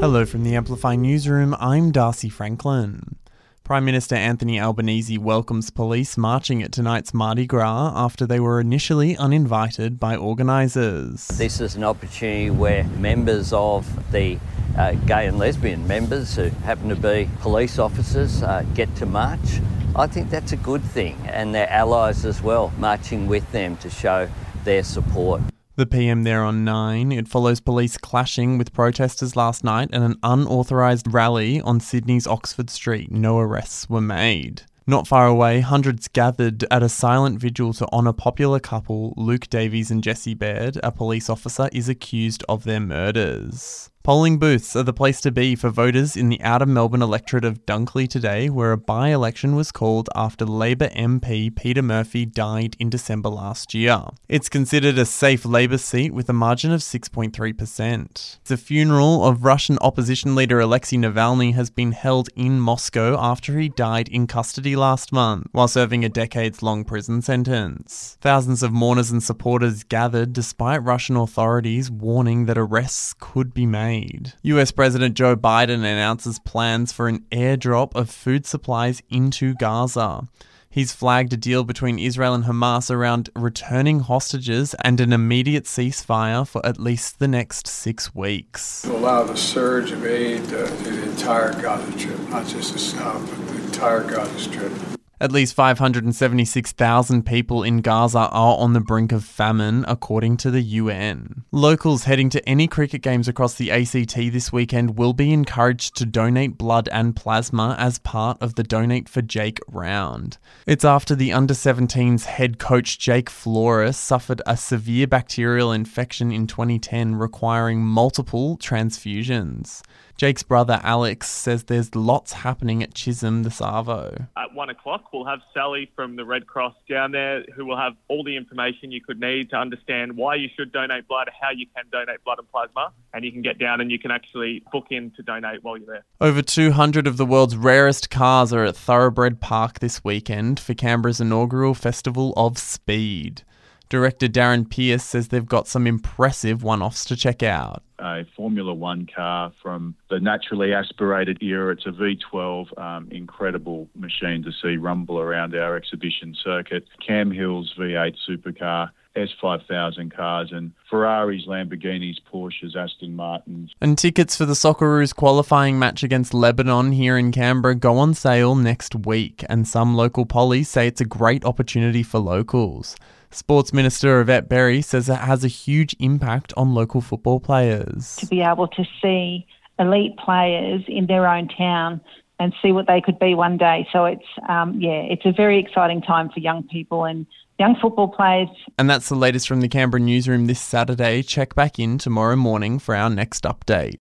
Hello from the Amplify Newsroom, I'm Darcy Franklin. Prime Minister Anthony Albanese welcomes police marching at tonight's Mardi Gras after they were initially uninvited by organisers. This is an opportunity where members of the uh, gay and lesbian members who happen to be police officers uh, get to march. I think that's a good thing, and their allies as well, marching with them to show their support. The PM there on 9. It follows police clashing with protesters last night and an unauthorised rally on Sydney's Oxford Street. No arrests were made. Not far away, hundreds gathered at a silent vigil to honour popular couple Luke Davies and Jesse Baird. A police officer is accused of their murders. Polling booths are the place to be for voters in the outer Melbourne electorate of Dunkley today, where a by election was called after Labor MP Peta Murphy died in December last year. It's considered a safe Labor seat with a margin of 6.3%. The funeral of Russian opposition leader Alexei Navalny has been held in Moscow after he died in custody last month while serving a decades long prison sentence. Thousands of mourners and supporters gathered despite Russian authorities warning that arrests could be made made. US President Joe Biden announces plans for an airdrop of food supplies into Gaza. He's flagged a deal between Israel and Hamas around returning hostages and an immediate ceasefire for at least the next six weeks. To allow the surge of aid uh, to the entire Gaza Strip, not just the south, but the entire Gaza Strip. At least 576,000 people in Gaza are on the brink of famine, according to the UN. Locals heading to any cricket games across the ACT this weekend will be encouraged to donate blood and plasma as part of the Donate for Jake round. It's after the under 17s head coach Jake Flores suffered a severe bacterial infection in 2010, requiring multiple transfusions. Jake's brother Alex says there's lots happening at Chisholm the Savo. At one o'clock, we'll have Sally from the Red Cross down there who will have all the information you could need to understand why you should donate blood, how you can donate blood and plasma, and you can get down and you can actually book in to donate while you're there. Over 200 of the world's rarest cars are at Thoroughbred Park this weekend for Canberra's inaugural Festival of Speed. Director Darren Pierce says they've got some impressive one offs to check out a Formula One car from the naturally aspirated era. It's a V12, um, incredible machine to see rumble around our exhibition circuit. Cam Hill's V8 supercar. S5000 cars and Ferraris, Lamborghinis, Porsches, Aston Martins. And tickets for the Socceroos qualifying match against Lebanon here in Canberra go on sale next week, and some local pollies say it's a great opportunity for locals. Sports Minister Yvette Berry says it has a huge impact on local football players. To be able to see elite players in their own town and see what they could be one day. So it's um, yeah, it's a very exciting time for young people and young football players. And that's the latest from the Canberra newsroom this Saturday. Check back in tomorrow morning for our next update.